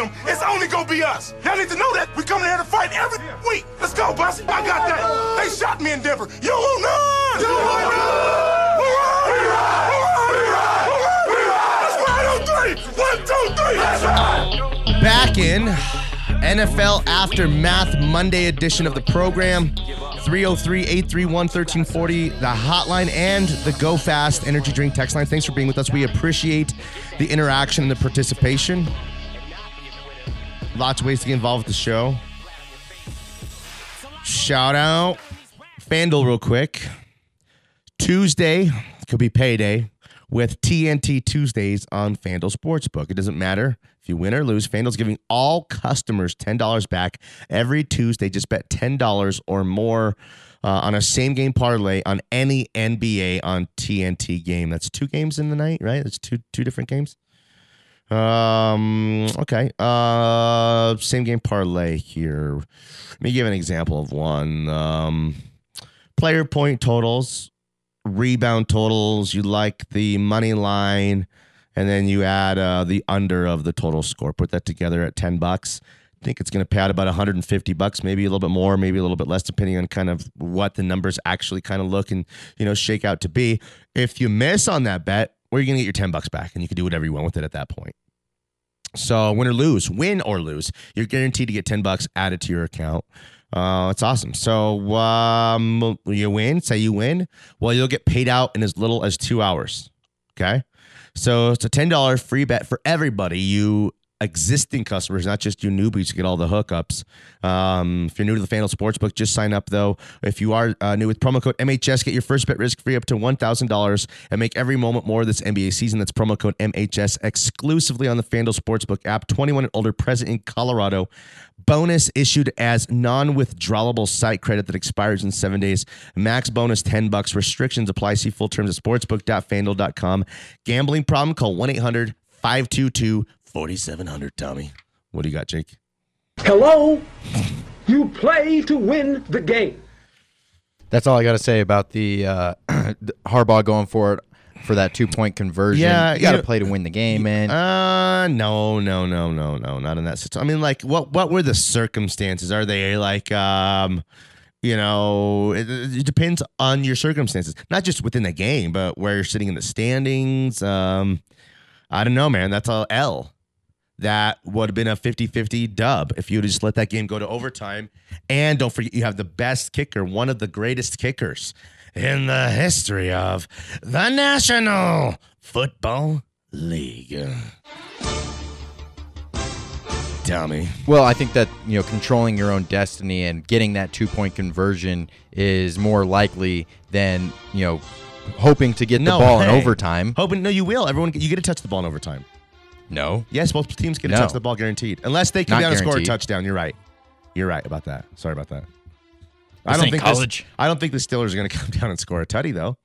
We stadium, it's only gonna be us. Y'all need to know that. We coming here to fight every week. Let's go, Bussy. I got that. They shot me in Denver. You will not. You will not. Ride. Back in NFL Aftermath Monday edition of the program. 303 831 1340, the hotline and the Go Fast energy drink text line. Thanks for being with us. We appreciate the interaction and the participation. Lots of ways to get involved with the show. Shout out FanDuel, real quick. Tuesday could be payday with TNT Tuesdays on FanDuel Sportsbook. It doesn't matter if you win or lose. FanDuel's giving all customers $10 back every Tuesday. Just bet $10 or more uh, on a same game parlay on any NBA on TNT game. That's two games in the night, right? It's two two different games. Um. Okay. Uh. Same game parlay here. Let me give an example of one. Um. Player point totals, rebound totals. You like the money line, and then you add uh, the under of the total score. Put that together at ten bucks. I think it's going to pay out about 150 bucks, maybe a little bit more, maybe a little bit less, depending on kind of what the numbers actually kind of look and you know shake out to be. If you miss on that bet, where are you going to get your 10 bucks back, and you can do whatever you want with it at that point. So win or lose, win or lose, you're guaranteed to get 10 bucks added to your account. Uh, it's awesome. So um, you win, say you win, well, you'll get paid out in as little as two hours. Okay. So it's a $10 free bet for everybody. You existing customers, not just you newbies to get all the hookups. Um, if you're new to the FanDuel Sportsbook, just sign up though. If you are uh, new with promo code MHS, get your first bet risk free up to $1,000 and make every moment more of this NBA season. That's promo code MHS exclusively on the FanDuel Sportsbook app. 21 and older, present in Colorado. Bonus issued as non-withdrawable site credit that expires in seven days. Max bonus 10 bucks. Restrictions apply. See full terms at sportsbook.fanduel.com. Gambling problem? Call 1-800-522 4700 Tommy. What do you got, Jake? Hello? You play to win the game. That's all I got to say about the uh, Harbaugh going for it for that two point conversion. Yeah, you got to play to win the game, man. Uh no, no, no, no, no, not in that situation. I mean, like, what what were the circumstances? Are they like, um, you know, it, it depends on your circumstances, not just within the game, but where you're sitting in the standings. Um, I don't know, man. That's a L. That would have been a 50-50 dub if you would just let that game go to overtime. And don't forget, you have the best kicker, one of the greatest kickers in the history of the National Football League. Tommy. Well, I think that you know controlling your own destiny and getting that two point conversion is more likely than you know hoping to get No, the ball in overtime. Hoping, no, you will. Everyone, you get to touch the ball in overtime. No, Yes, both teams get to No. touch the ball guaranteed. Unless they come Not down and score a guaranteed. touchdown. You're right. You're right about that. Sorry about that. I don't ain't think college. This, I don't think the Steelers are going to come down and score a tutty though.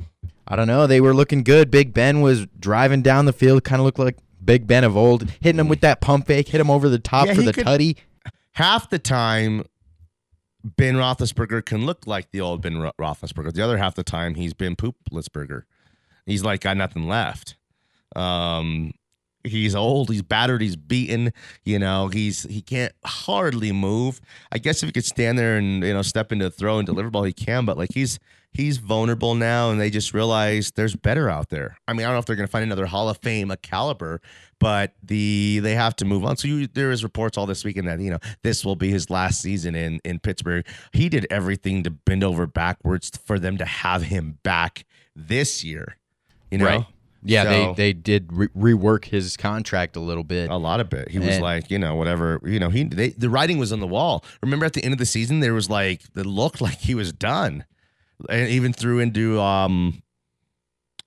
I don't know. They were looking good. Big Ben was driving down the field, kind of looked like Big Ben of old, hitting him with that pump fake, hit him over the top Yeah, for he the could- tutty. Half the time, Ben Roethlisberger can look like the old Ben Ro- Roethlisberger. The other half the time, he's Ben Pooplisberger. He's like got nothing left. Um, he's old. He's battered. He's beaten. You know, he's he can't hardly move. I guess if he could stand there and you know step into a throw and deliver ball, he can. But like he's he's vulnerable now, and they just realize there's better out there. I mean, I don't know if they're going to find another Hall of Fame a caliber, but the they have to move on. So you, there is reports all this weekend that you know this will be his last season in in Pittsburgh. He did everything to bend over backwards for them to have him back this year. You know, Right. Yeah, So- they they did re- rework his contract a little bit. a lot of it. He was like, you know, whatever, you know, he they, the writing was on the wall. Remember at the end of the season, there was like it looked like he was done, and even threw into um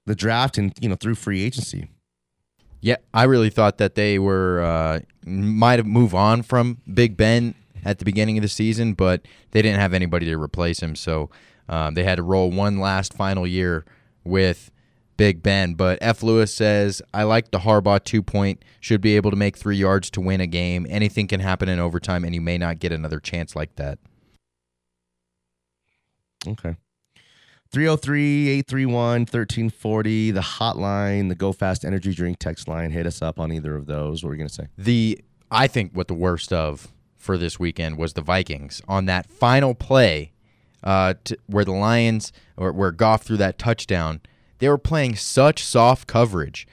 the draft and you know through free agency. Yeah, I really thought that they were uh, might have moved on from Big Ben at the beginning of the season, but they didn't have anybody to replace him, so um, they had to roll one last final year with Big Ben. But F. Lewis says, "I like the Harbaugh two point. Should be able to make three yards to win a game. Anything can happen in overtime, and you may not get another chance like that." Okay. 303 831 1340, the hotline, the Go Fast Energy Drink text line. Hit us up on either of those. What were you going to say? The I think what the worst of for this weekend was the Vikings on that final play uh, to, where the Lions or where Goff threw that touchdown. They were playing such soft coverage.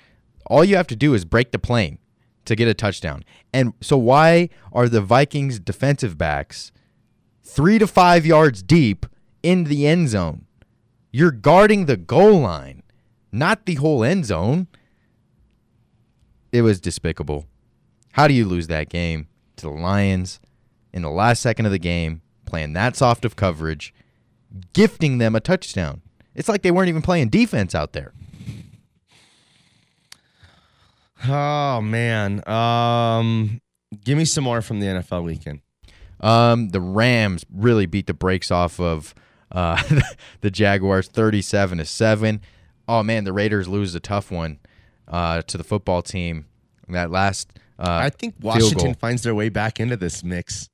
All you have to do is break the plane to get a touchdown. And so why are the Vikings defensive backs three to five yards deep in the end zone? You're guarding the goal line, not the whole end zone. It was despicable. How do you lose that game to the Lions in the last second of the game, playing that soft of coverage, gifting them a touchdown? It's like they weren't even playing defense out there. Oh, man. Um, give me some more from the NFL weekend. Um, the Rams really beat the brakes off of uh, the Jaguars, thirty-seven to seven. Oh man, the Raiders lose a tough one uh, to the football team. That last, uh, I think Washington finds their way back into this mix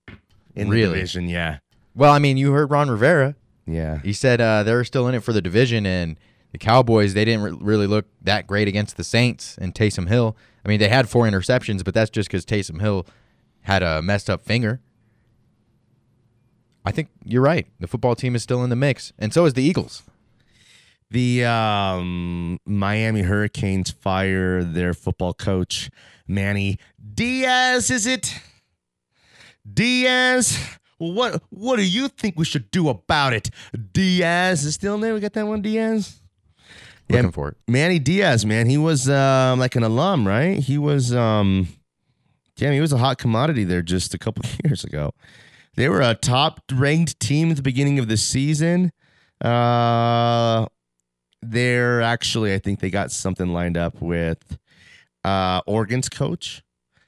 in Really? the division. Yeah. Well, I mean, you heard Ron Rivera. Yeah. He said uh, they're still in it for the division, and the Cowboys they didn't re- really look that great against the Saints and Taysom Hill. I mean, they had four interceptions, but that's just because Taysom Hill had a messed up finger. I think you're right. The football team is still in the mix, and so is the Eagles. The um, Miami Hurricanes fire their football coach, Manny Diaz, is it? Diaz? Well, what what do you think we should do about it? Diaz is still in there. We got that one, Diaz? Looking for it. Manny Diaz, man. He was um, like an alum, right? He was um damn, he was a hot commodity there just a couple years ago. They were a top ranked team at the beginning of the season. Uh they're actually I think they got something lined up with uh Oregon's coach.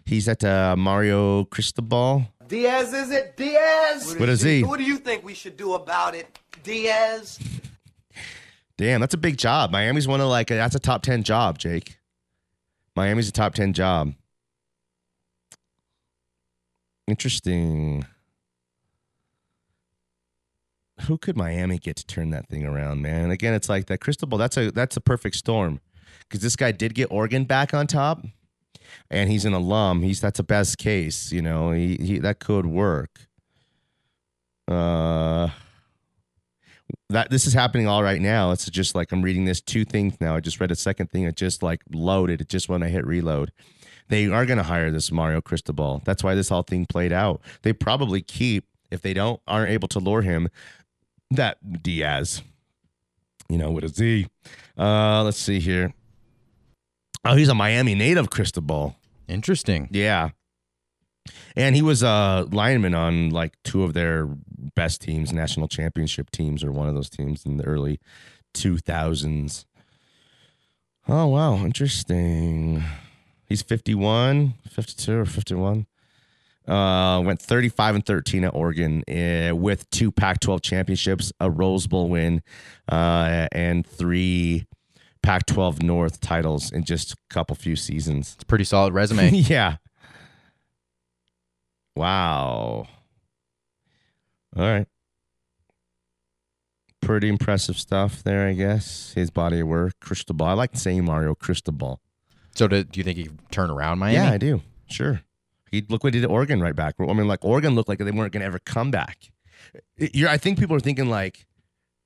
He's at uh, Mario Cristobal. Diaz, is it? Diaz? What is he? What do you think we should do about it? Diaz? Damn, that's a big job. Miami's one of like that's a top 10 job, Jake. Miami's a top 10 job. Interesting. Who could Miami get to turn that thing around, man? Again, it's like that crystal ball. That's a that's a perfect storm. Because this guy did get Oregon back on top, and he's an alum. He's that's a best case, you know. He, he that could work. Uh that this is happening all right now. It's just like I'm reading this two things now. I just read a second thing. It just like loaded. It just when I hit reload. They are going to hire this Mario Cristobal. That's why this whole thing played out. They probably keep if they don't aren't able to lure him that Diaz. You know with a Z. Uh, let's see here. Oh, he's a Miami native, Cristobal. Interesting. Yeah. And he was a lineman on like two of their best teams, national championship teams, or one of those teams in the early 2000s. Oh, wow. Interesting. He's 51, 52, or 51. Uh, went 35 and 13 at Oregon uh, with two Pac 12 championships, a Rose Bowl win, uh, and three Pac 12 North titles in just a couple few seasons. It's a pretty solid resume. yeah. Wow. All right. Pretty impressive stuff there, I guess. His body of work, Cristobal. I like saying Mario Cristobal. so do, do you think he can turn around Miami? Yeah, I do. Sure. He look what he did at Oregon right back. I mean, like Oregon looked like they weren't going to ever come back. You're, I think people are thinking like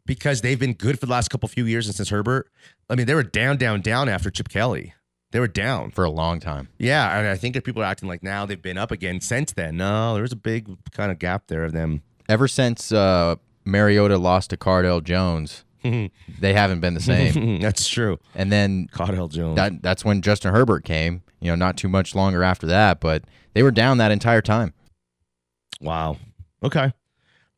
because they've been good for the last couple few years and since Herbert. I mean, they were down, down, down after Chip Kelly. They were down. For a long time. Yeah, and I think that people are acting like now they've been up again since then. No, there was a big kind of gap there of them. Ever since uh, Mariota lost to Cardale Jones, they haven't been the same. That's true. and then Cardale Jones. that that's when Justin Herbert came. You know, not too much longer after that, but they were down that entire time. wow. Okay.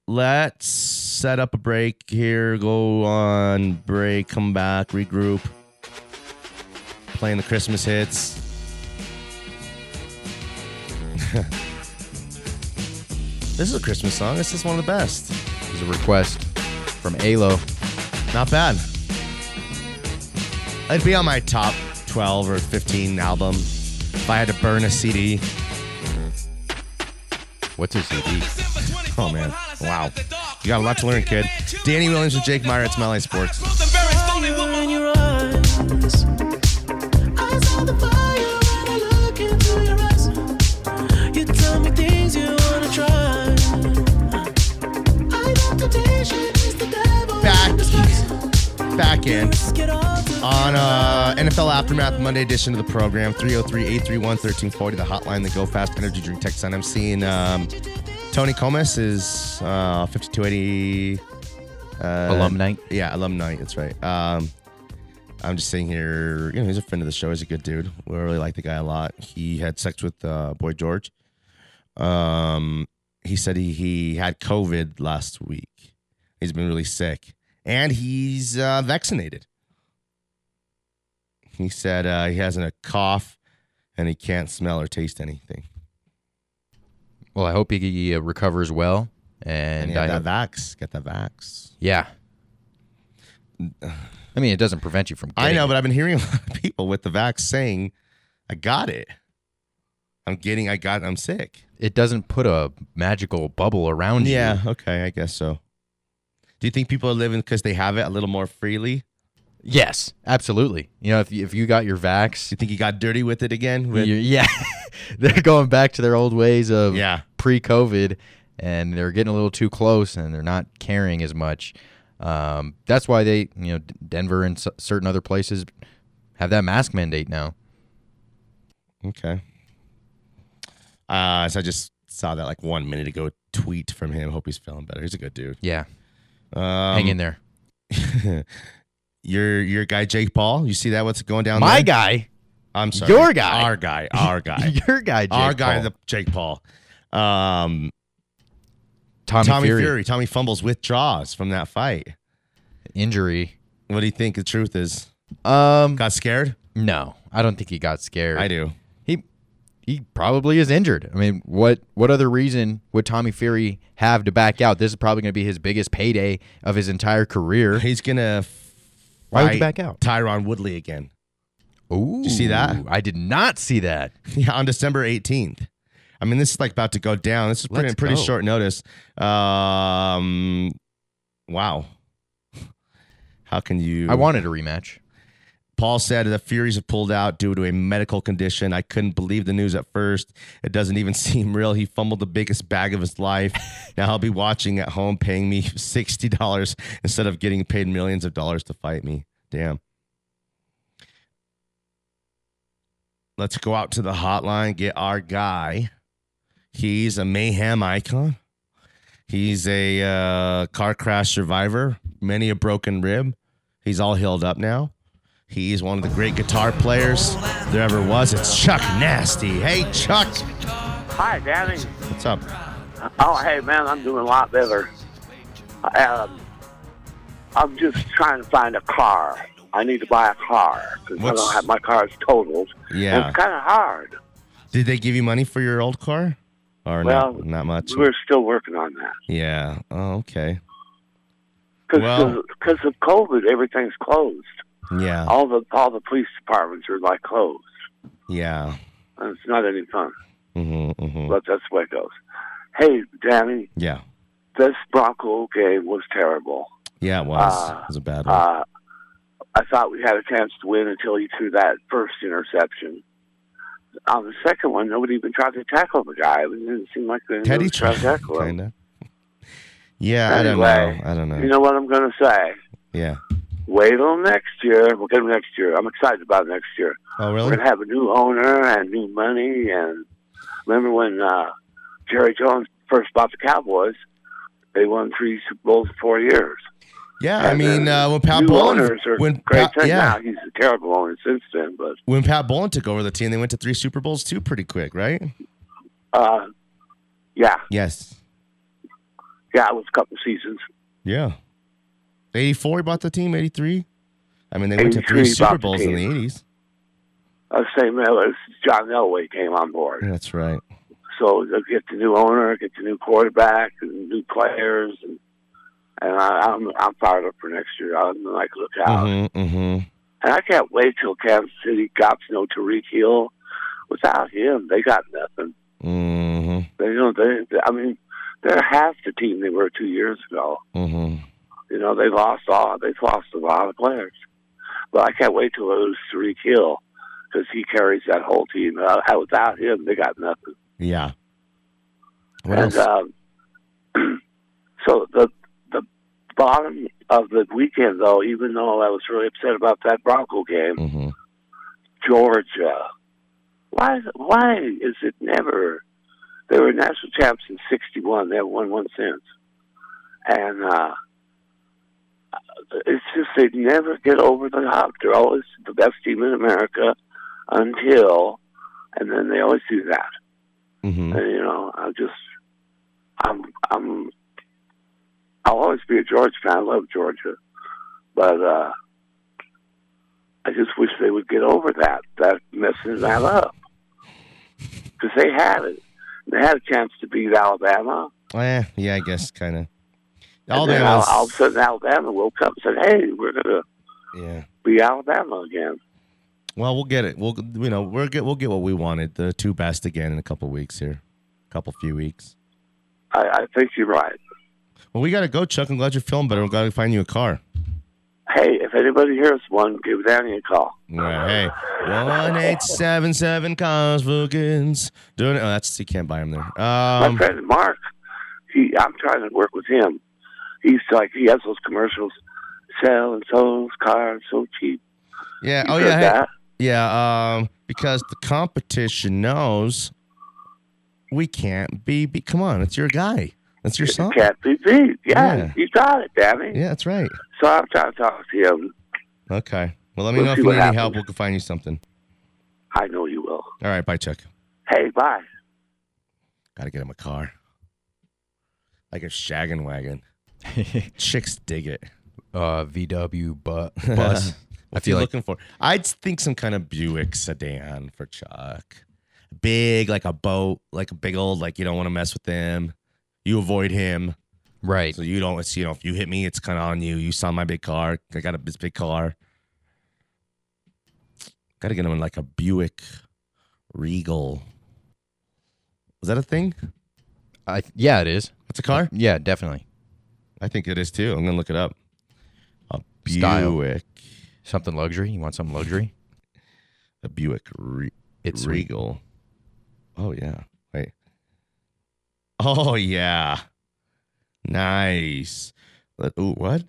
Let's set up a break here. Go on break. Come back. Regroup. Playing the Christmas hits. this is a Christmas song. This is one of the best. It was a request from Alo. Not bad. It'd be on my top 12 or 15 album if I had to burn a CD. What's his CD? Oh, man. Wow. You got a lot to learn, kid. Danny Williams and Jake Meyer at Smiley Sports. the devil. Back. in on uh, NFL Aftermath Monday edition of the program. 303-831-1340, the hotline, the Go Fast Energy Drink text line. I'm seeing um, Tony Comas is uh, 5280 uh, Alumni. Yeah, alumni. That's right. Um, I'm just sitting here, you know, he's a friend of the show. He's a good dude. We really like the guy a lot. He had sex with uh, Boy George. Um, he said he, he had COVID last week. He's been really sick, and he's uh, vaccinated. He said uh, he hasn't a cough, and he can't smell or taste anything. Well, I hope he uh, recovers well. And And I hope, that vax. Get that vax. yeah. I mean, it doesn't prevent you from. I know, it. but I've been hearing a lot of people with the vax saying, "I got it. I'm getting. I got. I'm sick." it doesn't put a magical bubble around you. Yeah. Okay. I guess so. Do you think people are living because they have it a little more freely? Yes, absolutely. You know, if you, if you got your vax, you think you got dirty with it again? With- yeah, they're going back to their old ways of Yeah. pre-COVID, and they're getting a little too close, and they're not caring as much. Um, that's why they, you know, Denver and s- certain other places have that mask mandate now. Okay. Uh, so I just saw that like one minute ago tweet from him. Hope he's feeling better. He's a good dude. Yeah, Um, hang in there. your your guy Jake Paul. You see that? What's going down? My there? guy, I'm sorry. Your guy. Our guy. Our guy. your guy, Jake our guy, Paul. the Jake Paul. Um, Tommy, Tommy Fury, Fury. Tommy fumbles withdraws from that fight. injury. What do you think the truth is? Um, Got scared? no, I don't think he got scared. I do. He he probably is injured. I mean, what what other reason would Tommy Fury have to back out? This is probably going to be his biggest payday of his entire career. He's gonna. Why would you back out? Tyron Woodley again. Ooh, you see that? I did not see that. Yeah, on December 18th. I mean, this is like about to go down. This is pretty Let's pretty go. short notice. Um, wow. How can you? I wanted a rematch. Paul said the Furies have pulled out due to a medical condition. I couldn't believe the news at first. It doesn't even seem real. He fumbled the biggest bag of his life. now he'll be watching at home, paying me sixty dollars instead of getting paid millions of dollars to fight me. Damn. Let's go out to the hotline, get our guy. He's a mayhem icon. He's a uh, car crash survivor, many a broken rib. He's all healed up now. He's one of the great guitar players there ever was. It's Chuck Nasty. Hey, Chuck. Hi, Danny. What's up? Oh, hey, man, I'm doing a lot better. Um, I'm just trying to find a car. I need to buy a car because I don't have my car's totaled. And Yeah. it's kind of hard. Did they give you money for your old car? Or Well, not, not much? We're still working on that Yeah. Oh, okay. because Well- of COVID, everything's closed. Yeah. All the all the police departments are like closed, Yeah. and it's not any fun. hmm hmm But that's the way it goes. Hey, Danny, Yeah. this Bronco game was terrible. Yeah, it was. Uh, it was a bad one. Uh, I thought we had a chance to win until he threw that first interception. On the second one, nobody even tried to tackle the guy. It didn't seem like they Teddy tried to tackle him. kind of. Yeah, I don't know. I don't know. You know what I'm going to say? yeah. Wait till next year. We'll get him next year. I'm excited about next year. Oh, really? We're going to have a new owner and new money. And remember when uh, Jerry Jones first bought the Cowboys? They won three Super Bowls in four years. Yeah, I mean, uh, when Pat new Bowlen, owners are when great Pat, yeah, Now he's a terrible owner since then, but when Pat Bowlen took over the team, they went to three Super Bowls too, pretty quick, right? uh, yeah, Yes. yeah, it was a couple seasons. Yeah. 84 he bought the team, 83. I mean, they went to three Super bought the Bowls in the team. 80s. Uh, same as John Elway came on board. That's right. So they'll get the new owner, get the new quarterback, and new players, and and I, I'm I'm fired up for next year. I'm like, look out! Mm-hmm, mm-hmm. And I can't wait till Kansas City got to know Tyreek Hill. Without him, they got nothing. Mm-hmm. They know they, they I mean, they're half the team they were two years ago. hmm You know, they lost all. They've lost a lot of players. But I can't wait they lose Tyreek Hill because he carries that whole team. Uh, without him, they got nothing. Yeah. What and else? um, so the the bottom of the weekend, though, even though I was really upset about that Bronco game, hmm Georgia. Why? is- Why is it never? They were national champs in '61. They haven't won one since, and uh, it's just they never get over the hump. They're always the best team in America until, and then they always do that. hmm And you know, I just, I'm, I'm, I'll always be a Georgia fan. I love Georgia, but uh, I just wish they would get over that, that messing that up, because they had it. They had a chance to beat Alabama, Eh, yeah, I guess kind of. And All they then all, all of a sudden Alabama woke up and said, "Hey, we're gonna yeah. be Alabama again." Well, we'll get it. We'll you know we'll get we'll get what we wanted. The two best again in a couple weeks here, a couple few weeks. I, I think you're right. Well, we got to go, Chuck. I'm glad you're feeling better. We got to find you a car. Hey, if anybody hears one, give Danny a call. Hey, one eight seven seven Cosvogans. Doing it. Oh, that's you can't buy them there. My Um, friend Mark, he I'm trying to work with him. He's like he has those commercials, selling those cars so cheap. yeah. You Oh yeah. Hey, yeah. Um, because the competition knows we can't be. be come on, it's your guy. That's your song. Can't be beat. Yeah, Yeah. you got it, Danny. Yeah, that's right. So I'm trying to talk to him. Okay. Well, let me We'll know if you need any help. We'll find you something. I know you will. All right. Bye, Chuck. Hey, bye. Got to get him a car. Like a shaggin' wagon. Chicks dig it. uh, VW bu- bus. I What's feel he like looking for? I'd think some kind of Buick sedan for Chuck. Big, like a boat, like a big old, like you don't want to mess with him. You avoid him, right. so you don't. It's you know, if you hit me, it's kind of on you. You saw my big car. I got a this big car. Got to get him in like a Buick Regal. Was that a thing? I yeah, it is. That's a car. Yeah, definitely. I think it is too. I'm gonna look it up. A Style. Buick, Something luxury. You want some luxury? a Buick Re- It's sweet. Regal. Oh yeah. Wait. Oh yeah. Nice. Ooh, what?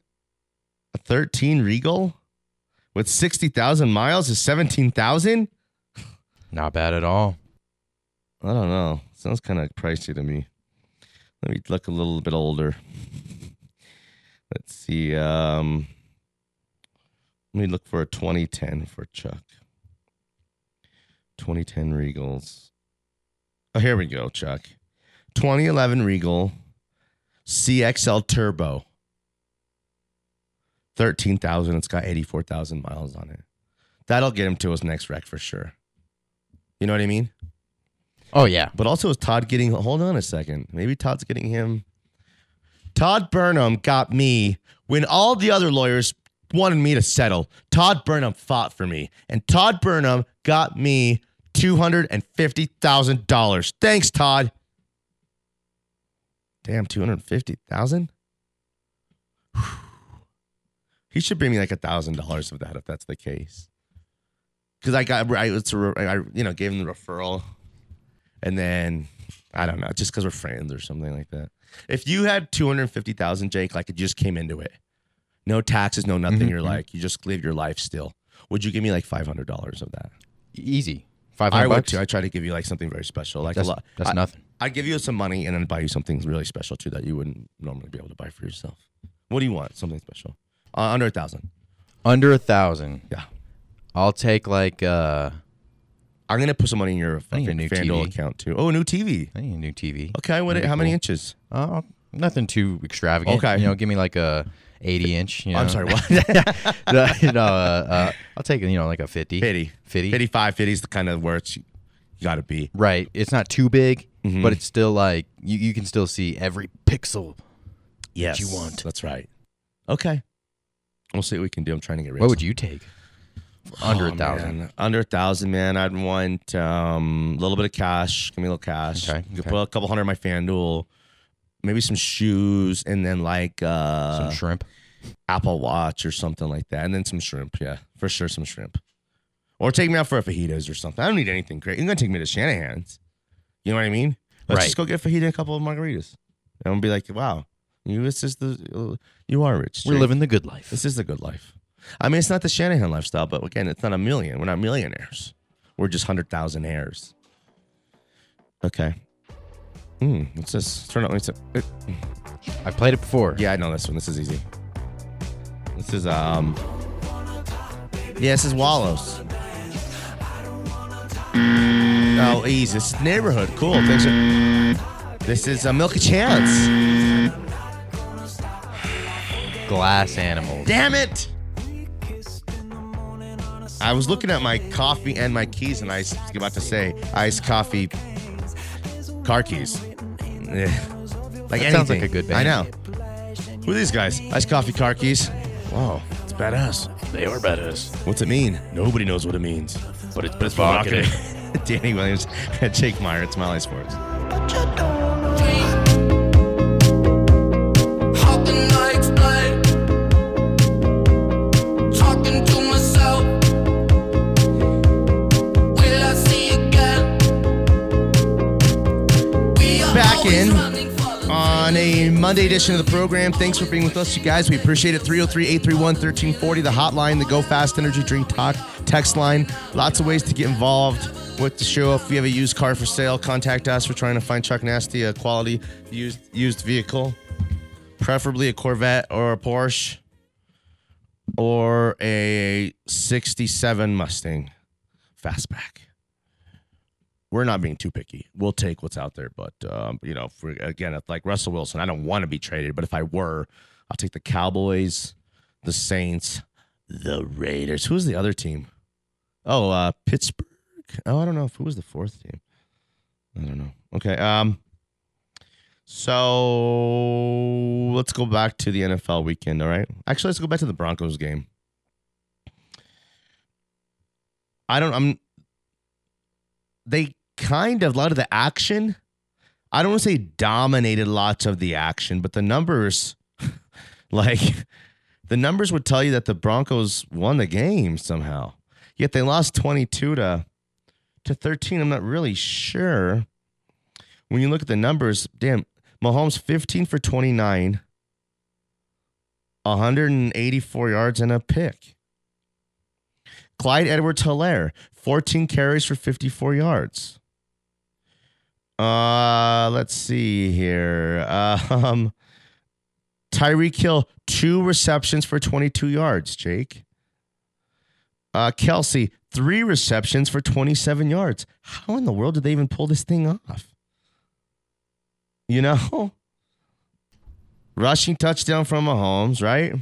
A 13 Regal with 60,000 miles is 17,000? Not bad at all. I don't know. Sounds kind of pricey to me. Let me look a little bit older. Let's see. Um, let me look for a 2010 for Chuck. 2010 Regals. Oh, here we go, Chuck. 2011 Regal CXL Turbo. 13,000. It's got 84,000 miles on it. That'll get him to his next wreck for sure. You know what I mean? Oh yeah. But also, is Todd getting? Hold on a second. Maybe Todd's getting him. Todd Burnham got me when all the other lawyers wanted me to settle. Todd Burnham fought for me, and Todd Burnham got me two hundred and fifty thousand dollars. Thanks, Todd. Damn, two hundred fifty thousand. He should bring me like a thousand dollars of that if that's the case. Because I got, I, I, you know, gave him the referral and then I don't know, just because we're friends or something like that. If you had two hundred fifty thousand, Jake, like it just came into it, no taxes, no nothing. Mhm, You're mhm. like you just live your life still. Would you give me like five hundred dollars of that? Easy. Five I would bucks. too. I try to give you like something very special, like that's a lot. that's I, nothing. I'd give you some money and then buy you something really special too that you wouldn't normally be able to buy for yourself. What do you want? Something special? Uh, under a thousand. Under a thousand. Yeah. I'll take like uh I'm gonna put some money in your a fucking new FanDuel TV. account too. Oh, a new TV. I need a new TV. Okay, what? That'd be How many cool. inches? Uh, nothing too extravagant. Okay. You know, give me like a 80 inch. You know? I'm sorry, what? No, you know, uh, uh, I'll take you know like a 50. 50. 50. 55, 50 is the kind of where it's you got to be. Right. It's not too big, Mhm. but it's still like you, you can still see every pixel. Yes, you want. That's right. Okay, we'll see what we can do. I'm trying to get rid. What would you take? Under a Oh, thousand. man. Under a thousand, man. I'd want um, a little bit of cash. Give me a little cash. Okay, You could okay. put a couple hundred in my FanDuel. maybe some shoes, and then like uh, Some shrimp. Apple Watch or something like that, and then some shrimp. Yeah, for sure, some shrimp. Or take me out for a fajitas or something. I don't need anything great. You're gonna take me to Shanahan's. You know what I mean? Let's Right. just go get a fajita and a couple of margaritas, and we'll be like, "Wow, you this is the you are rich. We're living the good life. This is the good life. I mean, it's not the Shanahan lifestyle, but again, it's not a million. We're not millionaires. We're just hundred thousand heirs. Okay. Hmm. What's this? Turn. It? it- I played it before. yeah, I know this one. This is easy. This is um. Yeah, this is Wallows. Oh, easy. This is neighborhood. Cool. Thanks. For, this is uh, Milky Chance. Glass animals. Damn it! I was looking at my coffee and my keys, and I was about to say iced coffee car keys. Eh, Like That sounds like anything. a good I know. Who are these guys? Iced coffee car keys. Wow, it's badass. They are badass, What's it mean? Nobody knows what it means. but it's But it's provocative. provocative. Danny Williams, Jake Meyer, it's Smiley Sports. How can on a Monday edition of the program. Thanks for being with us, you guys. We appreciate it. 303 831 1340, the hotline, the Go Fast Energy Drink Talk text line. Lots of ways to get involved with the show. If you have a used car for sale, contact us. We're trying to find Chuck Nasty a quality used used vehicle, preferably a Corvette or a Porsche or a 67 Mustang fastback we're not being too picky. We'll take what's out there, but um, you know, for, again, if, like Russell Wilson, I don't want to be traded, but if I were, I'll take the Cowboys, the Saints, the Raiders. Who's the other team? Oh, uh, Pittsburgh. Oh, I don't know if who was the fourth team. I don't know. Okay. Um. So let's go back to the NFL weekend. All right. Actually, let's go back to the Broncos game. I don't. I'm they kind of a lot of the action. I don't want to say dominated lots of the action, but the numbers, like the numbers would tell you that the Broncos won the game somehow. Yet they lost twenty two to to thirteen. I'm not really sure. When you look at the numbers, damn, Mahomes fifteen for twenty nine, 184 yards and a pick. Clyde Edwards Helaire, 14 carries for 54 yards. Uh, let's see here. Um, Tyreek Hill, two receptions for 22 yards, Jake. Uh, Kelce, three receptions for 27 yards. How in the world did they even pull this thing off? You know? Rushing touchdown from Mahomes, right?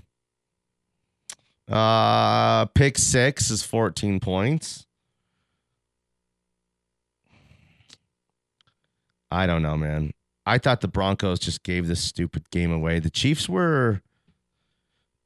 Uh, pick six is 14 points. I don't know, man. I thought the Broncos just gave this stupid game away. The Chiefs were,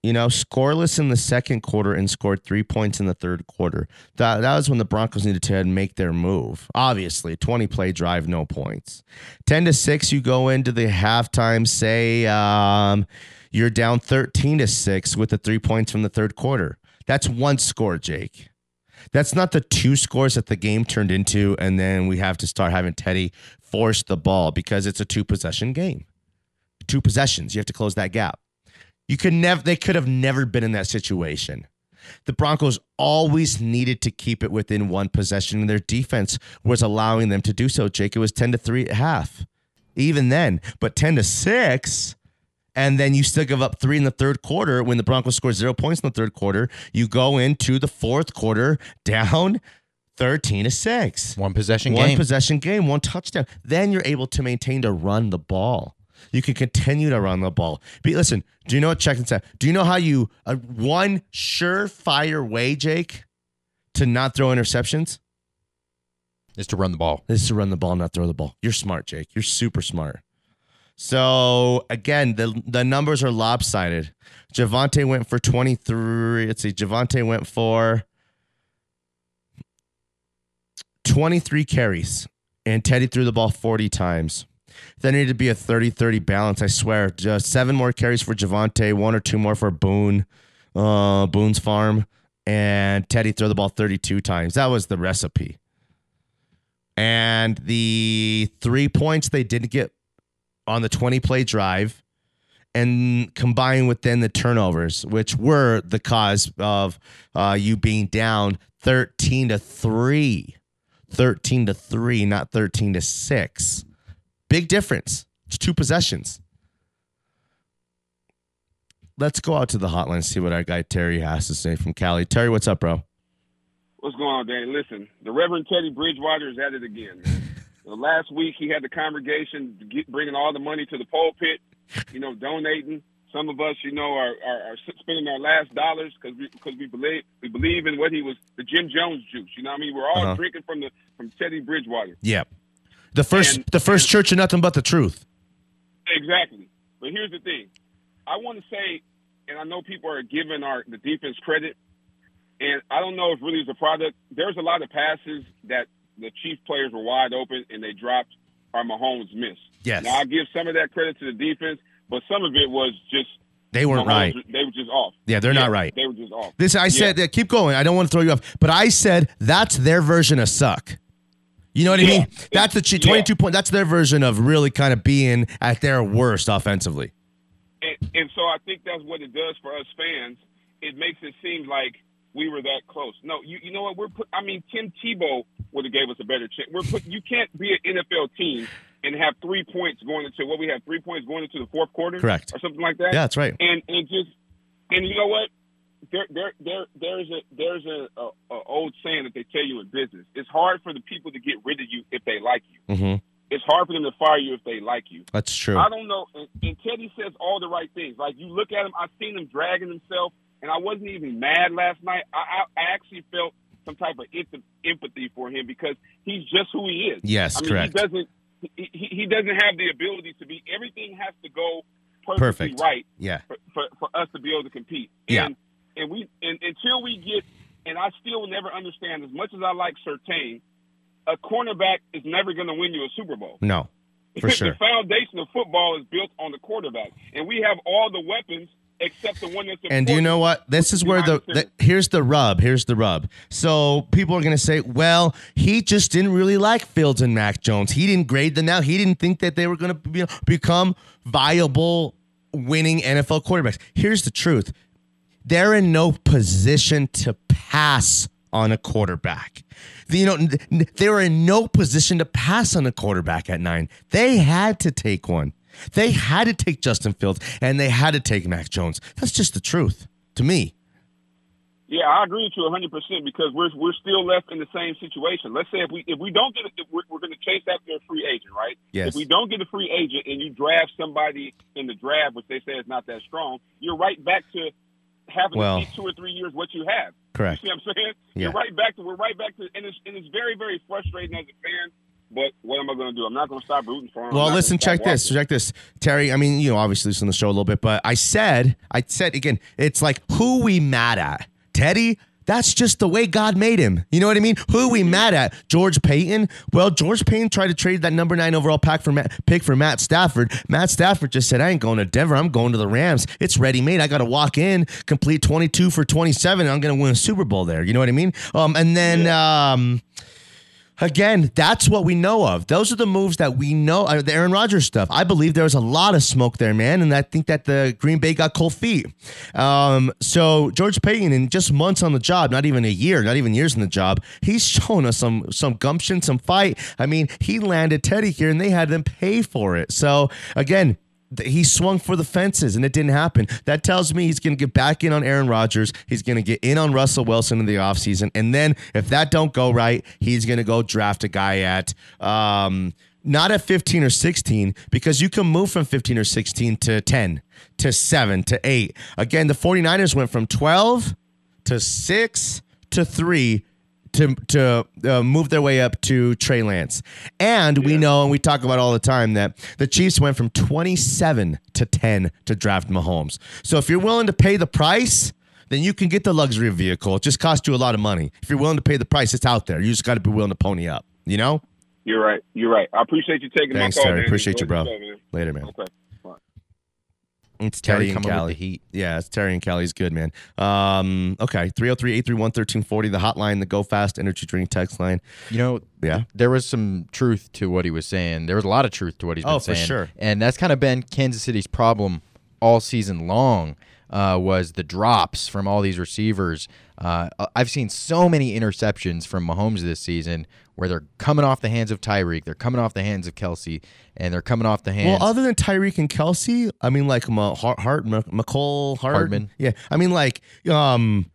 you know, scoreless in the second quarter and scored three points in the third quarter. That, that was when the Broncos needed to make their move. Obviously, 20 play drive, no points. 10 to 6, you go into the halftime, say, um, you're down 13 to 6 with the three points from the third quarter. That's one score, Jake. That's not the two scores that the game turned into, and then we have to start having Teddy force the ball because it's a two possession game. Two possessions. You have to close that gap. You could never they could have never been in that situation. The Broncos always needed to keep it within one possession, and their defense was allowing them to do so. Jake, it was 10 to 3 at half. Even then, but 10 to 6 and then you still give up three in the third quarter when the Broncos score zero points in the third quarter. You go into the fourth quarter down 13 to 6. One possession game. One game. possession game, one touchdown. Then you're able to maintain to run the ball. You can continue to run the ball. But listen, do you know what check this out? Do you know how you uh, one surefire way, Jake, to not throw interceptions is to run the ball. is to run the ball, not throw the ball. You're smart, Jake. You're super smart. So again, the the numbers are lopsided. Javonte went for 23. Let's see. Javonte went for 23 carries, and Teddy threw the ball 40 times. There needed to be a 30-30 balance. I swear. Just seven more carries for Javonte, one or two more for Boone, uh, Boone's farm, and Teddy throw the ball 32 times. That was the recipe. And the three points they didn't get on the 20 play drive and combined with then the turnovers, which were the cause of uh, you being down 13 to 3. 13 to 3, not 13 to 6. Big difference. It's two possessions. Let's go out to the hotline and see what our guy Terry has to say from Cali. Terry, what's up, bro? What's going on, Danny? Listen, the Reverend Teddy Bridgewater is at it again. Last week he had the congregation get, bringing all the money to the pulpit, you know, donating. Some of us, you know, are, are, are spending our last dollars because we because we believe we believe in what he was the Jim Jones juice. You know, what I mean, we're all Uh-huh. drinking from the from Teddy Bridgewater. Yeah. The first And- the first church of nothing but the truth. Exactly. But here's the thing. I want to say, and I know people are giving our the defense credit, and I don't know if really it's a product. There's a lot of passes that the Chief players were wide open and they dropped our Mahomes missed. Yes. Now I give some of that credit to the defense, but some of it was just They weren't right. They were just off. Yeah, they're not right. They were just off. This I said Yeah. keep going. I don't want to throw you off, but I said that's their version of suck. You know what I mean? That's the Yeah. 22 point. That's their version of really kind of being at their worst offensively. and, and so I think that's what it does for us fans. It makes it seem like we were that close. No, you you know what? We're put. I mean, Tim Tebow would have gave us a better chance. We're put. You can't be an NFL team and have three points going into what we have three points going into the fourth quarter, Correct. or something like that. Yeah, that's right. And and just and you know what? There there there there's a there's a, a, a old saying that they tell you in business. It's hard for the people to get rid of you if they like you. hmm It's hard for them to fire you if they like you. That's true. I don't know. And, and Teddy says all the right things. Like you look at him, I've seen him dragging himself, and I wasn't even mad last night. I, I, I actually felt some type of empathy for him because he's just who he is. Yes, I mean, correct. He doesn't. He, he he doesn't have the ability to be. Everything has to go perfectly Perfect. right Yeah. for, for, for us to be able to compete. Yeah. And, and we and until we get, and I still will never understand as much as I like Surtain, a cornerback is never going to win you a Super Bowl. No, for sure. the foundation of football is built on the quarterback, and we have all the weapons except the one that's. And do you know what? This is where the, the here's the rub. Here's the rub. So people are going to say, "Well, he just didn't really like Fields and Mac Jones. He didn't grade them out. He didn't think that they were going to be, become viable, winning NFL quarterbacks." Here's the truth: they're in no position to pass on a quarterback. You know, they were in no position to pass on a quarterback at nine. They had to take one. They had to take Justin Fields and they had to take Mac Jones. That's just the truth to me. Yeah, I agree with you 100 percent because we're we're still left in the same situation. Let's say if we if we don't get it, we're, we're going to chase after a free agent, right? Yes. If we don't get a free agent and you draft somebody in the draft, which they say is not that strong, you're right back to having Well- to two or three years what you have. Correct. You see what I'm saying? Yeah. You're right back to we're right back to and it's and it's very very frustrating as a fan. But what am I going to do? I'm not going to stop rooting for him. Well, listen, check this. Check this. Terry, I mean, you know, obviously listen to the show a little bit, but I said, I said again, it's like who we mad at? Teddy? That's just the way God made him. You know what I mean? Who we mad at? George Paton? Well, George Paton tried to trade that number nine overall pack for Matt, pick for Matt Stafford. Matt Stafford just said, I ain't going to Denver. I'm going to the Rams. It's ready made. I got to walk in, complete 22 for 27, and I'm going to win a Super Bowl there. You know what I mean? Um, and then, um, Again, that's what we know of. Those are the moves that we know. Uh, the Aaron Rodgers stuff. I believe there was a lot of smoke there, man, and I think that the Green Bay got cold feet. Um, so George Paton, in just months on the job, not even a year, not even years in the job, he's shown us some some gumption, some fight. I mean, he landed Teddy here, and they had them pay for it. So again, he swung for the fences and it didn't happen. That tells me he's going to get back in on Aaron Rodgers. He's going to get in on Russell Wilson in the offseason. And then if that don't go right, he's going to go draft a guy at um not at 15 or 16 because you can move from 15 or 16 to 10 to 7 to 8. Again, the 49ers went from 12 to 6 to 3 to to uh, move their way up to Trey Lance. And we know and we talk about all the time that the Chiefs went from 27 to 10 to draft Mahomes. So if you're willing to pay the price, then you can get the luxury vehicle. It just costs you a lot of money. If you're willing to pay the price, it's out there. You just got to be willing to pony up, you know? You're right. You're right. I appreciate you taking Thanks, my call. Terry. Appreciate you, bro. show, man. Later, man. Okay. It's Terry and Callie. heat. Yeah, it's Terry and Callie's good, man. Um, okay, 303-831-1340, the hotline, the Go Fast Energy Drink text line. You know, Yeah. there was some truth to what he was saying. There was a lot of truth to what he's been Oh, for sure. And that's kind of been Kansas City's problem all season long. Uh, was the drops from all these receivers? Uh, I've seen so many interceptions from Mahomes this season where they're coming off the hands of Tyreek, they're coming off the hands of Kelce, and they're coming off the hands. Well, other than Tyreek and Kelce, I mean, like Ma- Hart, Hart Ma- Mecole, Hart, Hardman. Yeah, I mean, like, um,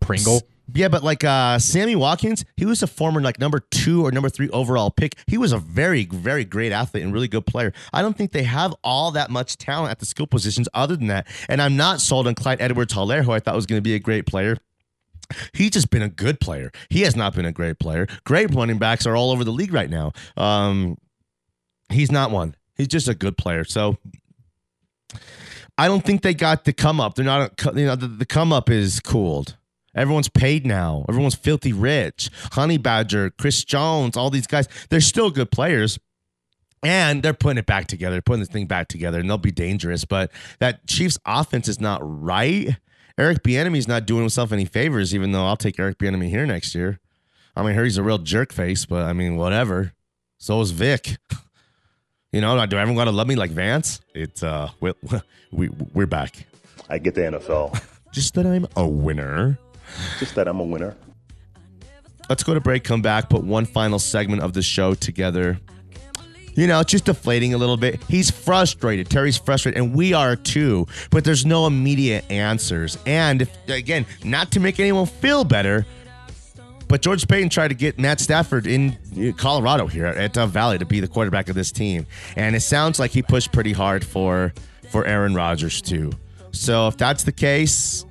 Pringle. Yeah, but like uh Sammy Watkins, he was a former like number two or number three overall pick. He was a very, very great athlete and really good player. I don't think they have all that much talent at the skill positions other than that. And I'm not sold on Clyde Edwards Helaire, who I thought was going to be a great player. He's just been a good player. He has not been a great player. Great running backs are all over the league right now. Um, he's not one. He's just a good player. So I don't think they got the come up. They're not, a, you know, the, the come up is cooled. Everyone's paid now. Everyone's filthy rich. Honey Badger, Chris Jones, all these guys, they're still good players. And they're putting it back together, putting this thing back together, and they'll be dangerous. But that Chiefs offense is not right. Eric Bieniemy's not doing himself any favors, even though I'll take Eric Bieniemy here next year. I mean, he's a real jerk face, but I mean, whatever. So is Vic. You know, do everyone got to love me like Vance? It's uh, we, we we're back. I get the NFL. Just that I'm a winner. Just that I'm a winner. Let's go to break, come back, put one final segment of the show together. You know, it's just deflating a little bit. He's frustrated. Terry's frustrated, and we are too. But there's no immediate answers. And if again, not to make anyone feel better, but George Paton tried to get Matt Stafford in uh, Colorado here at Dove uh, Valley to be the quarterback of this team, and it sounds like he pushed pretty hard for for Aaron Rodgers too. So if that's the case,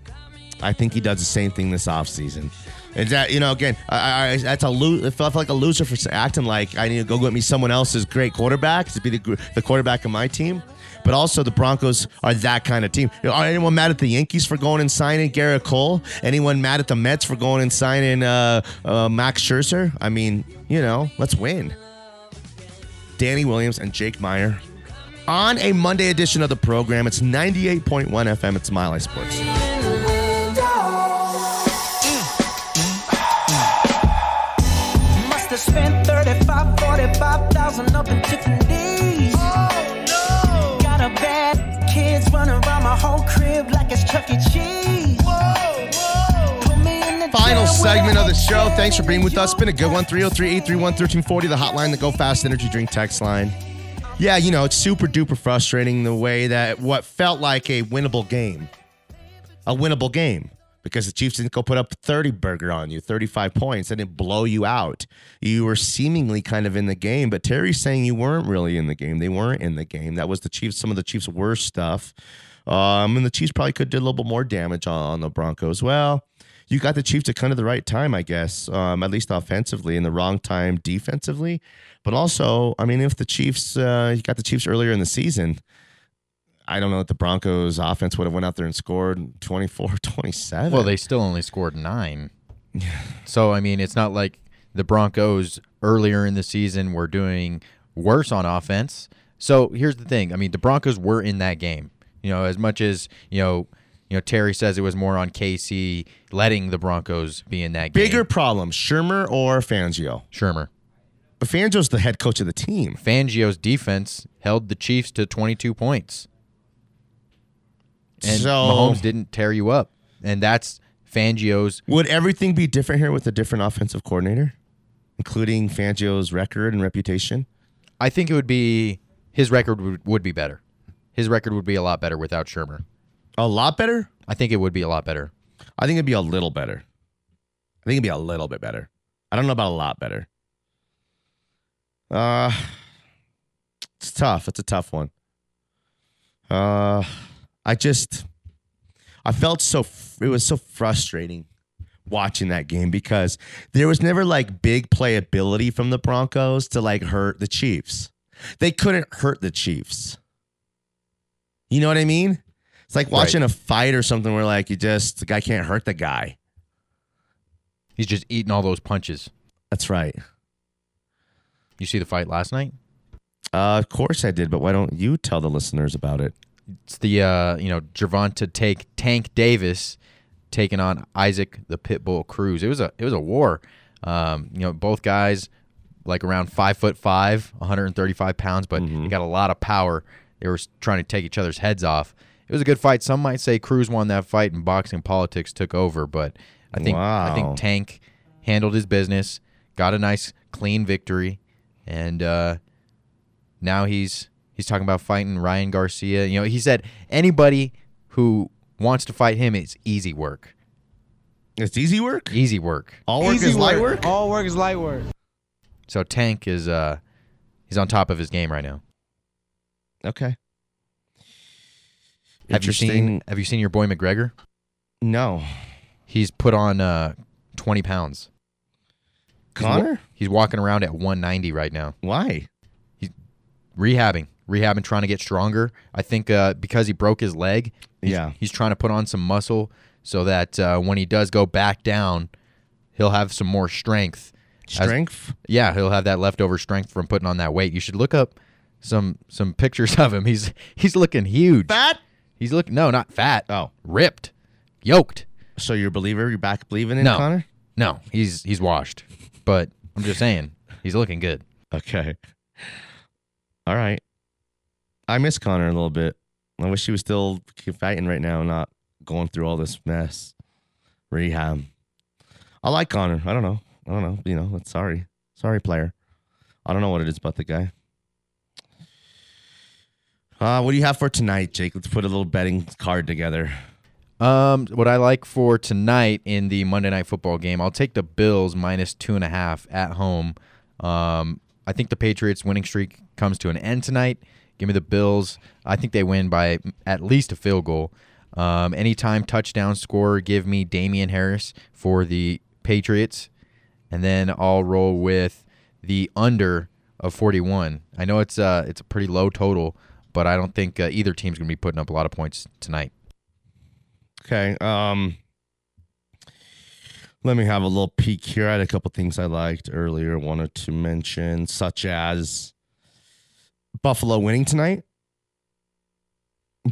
I think he does the same thing this offseason. Is that you know again? I, I, that's a lo- it felt like a loser for acting like I need to go get me someone else's great quarterback to be the the quarterback of my team. But also the Broncos are that kind of team. Are anyone mad at the Yankees for going and signing Gerrit Cole? Anyone mad at the Mets for going and signing uh, uh, Max Scherzer? I mean, you know, let's win. Danny Williams and Jake Meyer on a Monday edition of the program. It's 98.1 FM. It's Mile High Sports. 35, 45,000 up in Tiffany's. Oh, no. Got a bad kids running around my whole crib like it's Chuck E. Cheese. Whoa, whoa. Put me in the Final segment of the show. Thanks for being with us. Been a good one. 303 831 1340, the hotline, the Go Fast Energy Drink text line. Yeah, you know, it's super duper frustrating the way that what felt like a winnable game, a winnable game, because the Chiefs didn't go put up 30 burger on you, 35 points, and it blow you out. You were seemingly kind of in the game, but Terry's saying you weren't really in the game. They weren't in the game. That was the Chiefs, some of the Chiefs' worst stuff. Um, and the Chiefs probably could do a little bit more damage on, on the Broncos. Well, you got the Chiefs at kind of the right time, I guess, um, at least offensively, and the wrong time defensively. But also, I mean, if the Chiefs, uh, you got the Chiefs earlier in the season, I don't know if the Broncos offense would have went out there and scored 24, 27. Well, they still only scored nine. so I mean, it's not like the Broncos earlier in the season were doing worse on offense. So here's the thing: I mean, the Broncos were in that game. You know, as much as you know, you know, Terry says it was more on KC letting the Broncos be in that game. Bigger problem, Shurmur or Fangio? Shurmur. But Fangio's the head coach of the team. Fangio's defense held the Chiefs to 22 points. And So- Mahomes didn't tear you up. And that's Fangio's Would everything be different here with a different offensive coordinator, including Fangio's record and reputation? I think it would be his record would, would be better. His record would be a lot better without Shurmur. A lot better? I think it would be a lot better. I think it'd be a little better. I think it'd be a little bit better. I don't know about a lot better. Uh it's tough. It's a tough one. Uh I just I felt so it was so frustrating watching that game because there was never like big playability from the Broncos to like hurt the Chiefs. They couldn't hurt the Chiefs. You know what I mean? It's like watching a fight or something where like you just the guy can't hurt the guy. He's just eating all those punches. That's right. You see the fight last night? Uh, of course I did, but why don't you tell the listeners about it? It's the uh, you know Gervonta take Tank Davis taking on Isaac the Pitbull Cruz. It was a it was a war. Um, you know, both guys like around five foot five, 135 pounds, but they got a lot of power. They were trying to take each other's heads off. It was a good fight. Some might say Cruz won that fight and boxing politics took over, but I think I think Tank handled his business, got a nice clean victory, and uh, now he's he's talking about fighting Ryan Garcia. You know, he said anybody who wants to fight him, it's easy work. It's easy work. Easy work. All work is light work. All work is light work. So Tank is uh he's on top of his game right now. Okay. Have you seen Have you seen your boy McGregor? No. He's put on uh 20 pounds. He's Conor? He's walking around at 190 right now. Why? He's rehabbing, rehabbing, trying to get stronger. I think uh, because he broke his leg. He's, Yeah. He's trying to put on some muscle so that uh, when he does go back down, he'll have some more strength. As- Strength? yeah, he'll have that leftover strength from putting on that weight. You should look up some some pictures of him. He's he's looking huge. Fat? He's looking no, not fat. Oh. ripped, yoked. So you're a believer? You're back believing in No. Conor? No, he's he's washed. But I'm just saying, he's looking good. Okay. All right. I miss Conor a little bit. I wish he was still fighting right now, not going through all this mess. Rehab. I like Conor. I don't know. I don't know. You know, it's sorry. Sorry, player. I don't know what it is about the guy. Uh, what do you have for tonight, Jake? Let's put a little betting card together. Um, what I like for tonight in the Monday Night Football game, I'll take the Bills minus two and a half at home. Um, I think the Patriots' winning streak comes to an end tonight. Give me the Bills. I think they win by at least a field goal. Um, anytime touchdown scorer, give me Damien Harris for the Patriots, and then I'll roll with the under of 41. I know it's uh it's a pretty low total, but I don't think uh, either team's gonna be putting up a lot of points tonight. Okay. Um let me have a little peek here. I had a couple things I liked earlier, wanted to mention, such as Buffalo winning tonight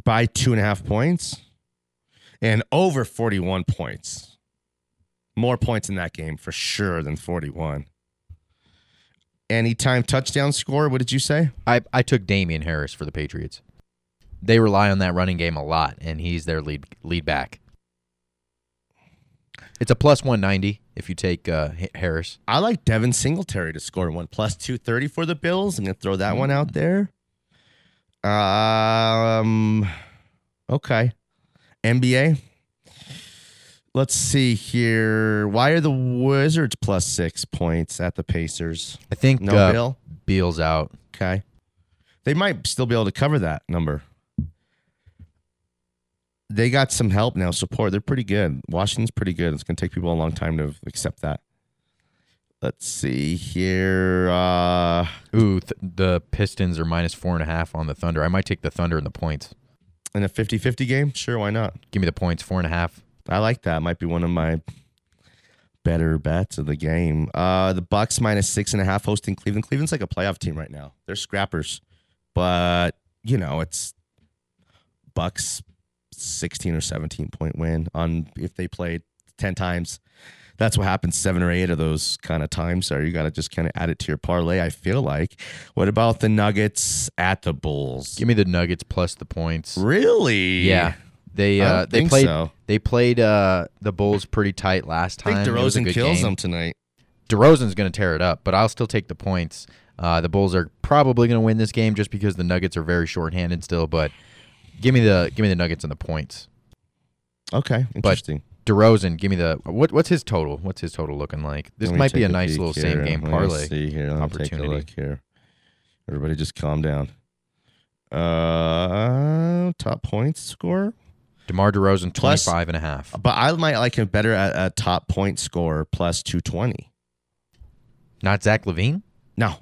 by two and a half points and over 41 points. More points in that game for sure than 41. Anytime touchdown score, what did you say? I, I took Damien Harris for the Patriots. They rely on that running game a lot, and he's their lead lead back. It's a plus 190 if you take uh, Harris. I like Devin Singletary to score one plus two thirty for the Bills. I'm gonna throw that one out there. Um, okay, NBA. Let's see here. Why are the Wizards plus six points at the Pacers? I think No uh, Bill. Beal's out. Okay, they might still be able to cover that number. They got some help now, support. They're pretty good. Washington's pretty good. It's gonna take people a long time to accept that. Let's see here. Uh, Ooh, th- the Pistons are minus four and a half on the Thunder. I might take the Thunder and the points. in a 50-50 game, sure, why not? Give me the points, four and a half. I like that. Might be one of my better bets of the game. Uh, the Bucks minus six and a half hosting Cleveland. Cleveland's like a playoff team right now. They're scrappers, but you know it's Bucks sixteen or seventeen point win on if they played ten times. That's what happens seven or eight of those kind of times. So you got to just kind of add it to your parlay. I feel like. What about the Nuggets at the Bulls? Give me the Nuggets plus the points. Really? Yeah. They uh they played so. they played uh the Bulls pretty tight last time. I think It was a DeRozan kills game. them tonight. DeRozan's going to tear it up, but I'll still take the points. Uh, the Bulls are probably going to win this game just because the Nuggets are very shorthanded still. But give me the give me the Nuggets and the points. Okay, interesting. DeRozan, give me the what? What's his total? What's his total looking like? This might be take a nice little here. same game parlay see here. Let me take a look here. Everybody, just calm down. Uh, top points score. DeMar DeRozan Plus- 25 and a half. But I might like him better at a top point score plus two twenty. Not Zach LaVine. No.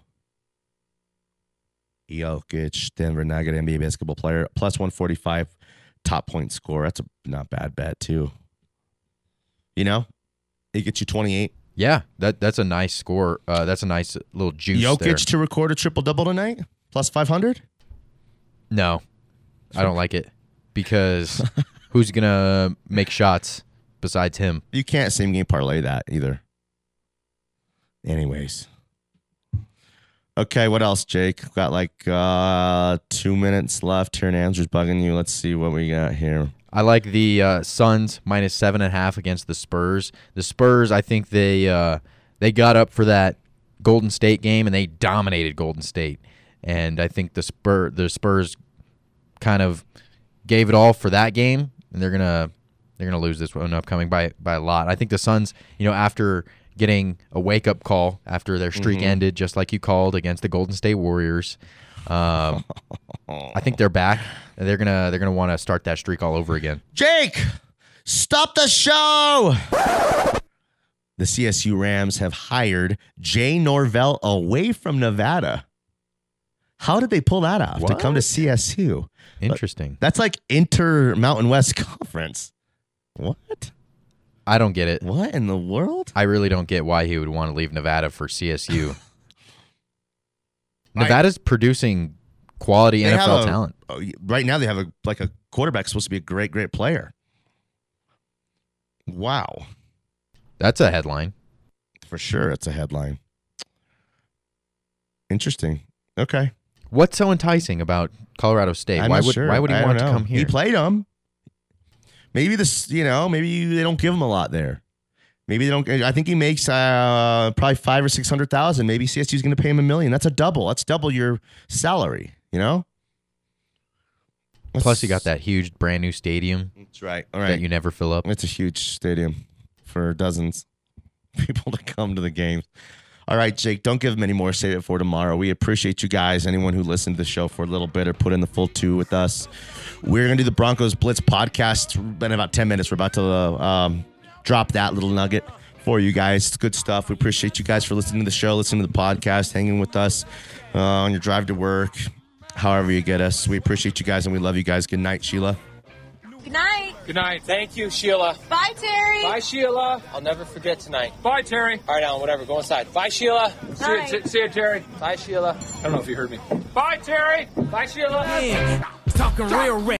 Jokic, Denver Nugget, NBA basketball player, plus 145 top point score. That's a not bad bet, too. You know, it gets you 28. Yeah, that that's a nice score. Uh, that's a nice little juice Jokic there. to record a triple double tonight, plus 500. No, I don't like it because who's gonna make shots besides him? You can't same game parlay that either. Anyways. Okay, what else, Jake? We've got like uh two minutes left here, and Andrew's bugging you. Let's see what we got here. I like the uh, Suns minus seven and a half against the Spurs. The Spurs, I think they uh, they got up for that Golden State game and they dominated Golden State. And I think the Spur the Spurs kind of gave it all for that game, and they're gonna they're gonna lose this one upcoming by by a lot. I think the Suns, you know, after getting a wake up call after their streak Mhm. ended, just like you called against the Golden State Warriors. Um, I think they're back. They're gonna they're gonna want to start that streak all over again. Jake, stop the show. The CSU Rams have hired Jay Norvell away from Nevada. How did they pull that off to come to CSU? Interesting. That's like Inter Mountain West Conference. What? I don't get it. What in the world? I really don't get why he would want to leave Nevada for CSU. Nevada's producing quality They have NFL a- talent. oh, Right now, they have a like a quarterback supposed to be a great, great player. Wow, That's a headline. for sure, it's a headline. Interesting. Okay. What's so enticing about Colorado State? I'm why not would sure. why would he I want don't to know. come here? He played them. Maybe this, you know, maybe they don't give him a lot there. Maybe they don't. I think he makes uh, probably five or six hundred thousand. Maybe CSU's going to pay him a million. That's a double. That's double your salary. You know. Plus, you got that huge brand new stadium That's right. All right. that you never fill up. It's a huge stadium for dozens of people to come to the games. All right, Jake, don't give them any more. Save it for tomorrow. We appreciate you guys. Anyone who listened to the show for a little bit or put in the full two with us. We're going to do the Broncos Blitz podcast in about 10 minutes. We're about to um, drop that little nugget for you guys. It's good stuff. We appreciate you guys for listening to the show, listening to the podcast, hanging with us uh, on your drive to work, however you get us. We appreciate you guys and we love you guys. Good night, Sheila. Good night. Good night. Thank you, Sheila. Bye, Terry. Bye, Sheila. I'll never forget tonight. Bye, Terry. All right, Alan, whatever. Go inside. Bye, Sheila. See you, Night. see you, Terry. Bye, Sheila. I don't know if you heard me. Bye, Terry. Bye, Sheila. Talking real rap.